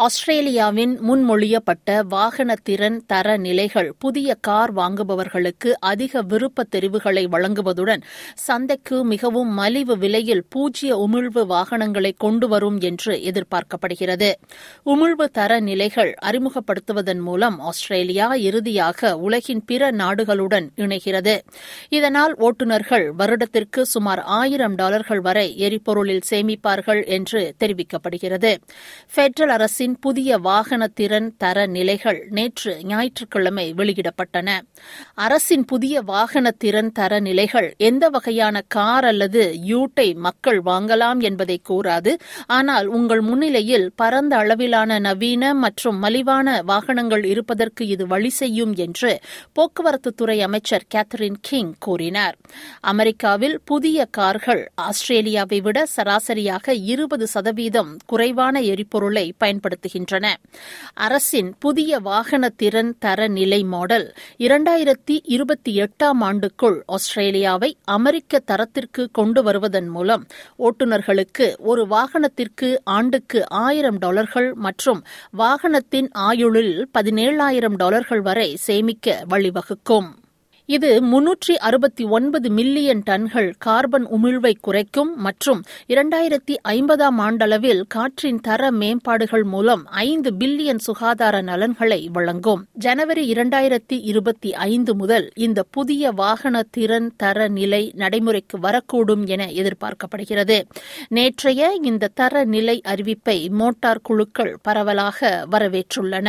ஆஸ்திரேலியாவின் முன்மொழியப்பட்ட வாகன திறன் தர நிலைகள் புதிய கார் வாங்குபவர்களுக்கு அதிக விருப்ப தெரிவுகளை வழங்குவதுடன் சந்தைக்கு மிகவும் மலிவு விலையில் பூஜ்ய உமிழ்வு வாகனங்களை கொண்டு வரும் என்று எதிர்பார்க்கப்படுகிறது. உமிழ்வு தர நிலைகள் அறிமுகப்படுத்துவதன் மூலம் ஆஸ்திரேலியா இறுதியாக உலகின் பிற நாடுகளுடன் இணைகிறது. இதனால் ஓட்டுநர்கள் வருடத்திற்கு சுமார் ஆயிரம் டாலர்கள் வரை எரிபொருளில் சேமிப்பார்கள் என்று தெரிவிக்கப்படுகிறது. பெட்ரல் அரசின் அரசின் புதிய வாகன திறன் தர நிலைகள் நேற்று ஞாயிற்றுக்கிழமை வெளியிடப்பட்டன. அரசின் புதிய வாகன திறன் தர நிலைகள் எந்த வகையான கார் அல்லது யூட்டை மக்கள் வாங்கலாம் என்பதை கூறாது. ஆனால் உங்கள் முன்னிலையில் பரந்த அளவிலான நவீன மற்றும் மலிவான வாகனங்கள் இருப்பதற்கு இது வழி செய்யும் என்று போக்குவரத்துத்துறை அமைச்சர் கேத்தரின் கிங் கூறினார். அமெரிக்காவில் புதிய கார்கள் ஆஸ்திரேலியாவை விட சராசரியாக இருபது சதவீதம் குறைவான எரிபொருளை பயன்படுத்த பயன்படுத்துகின்றன அரசின் புதிய வாகன திறன் தர நிலை மாடல் இரண்டாயிரத்தி இருபத்தி எட்டாம் ஆண்டுக்குள் ஆஸ்திரேலியாவை அமெரிக்க தரத்திற்கு கொண்டு வருவதன் மூலம் ஓட்டுநர்களுக்கு ஒரு வாகனத்திற்கு ஆண்டுக்கு ஆயிரம் டாலர்கள் மற்றும் வாகனத்தின் ஆயுளில் பதினேழாயிரம் டாலர்கள் வரை சேமிக்க வழிவகுக்கும். இது முன்னூற்றி அறுபத்தி ஒன்பது மில்லியன் டன்கள் கார்பன் உமிழ்வை குறைக்கும் மற்றும் இரண்டாயிரத்தி ஐம்பதாம் ஆண்டளவில் காற்றின் தர மேம்பாடுகள் மூலம் ஐந்து பில்லியன் சுகாதார நலன்களை வழங்கும். ஜனவரி இரண்டாயிரத்தி இருபத்தி ஐந்து முதல் இந்த புதிய வாகன திறன் தர நிலை நடைமுறைக்கு வரக்கூடும் என எதிர்பார்க்கப்படுகிறது. நேற்றைய இந்த தர நிலை அறிவிப்பை மோட்டார் குழுக்கள் பரவலாக வரவேற்றுள்ளன.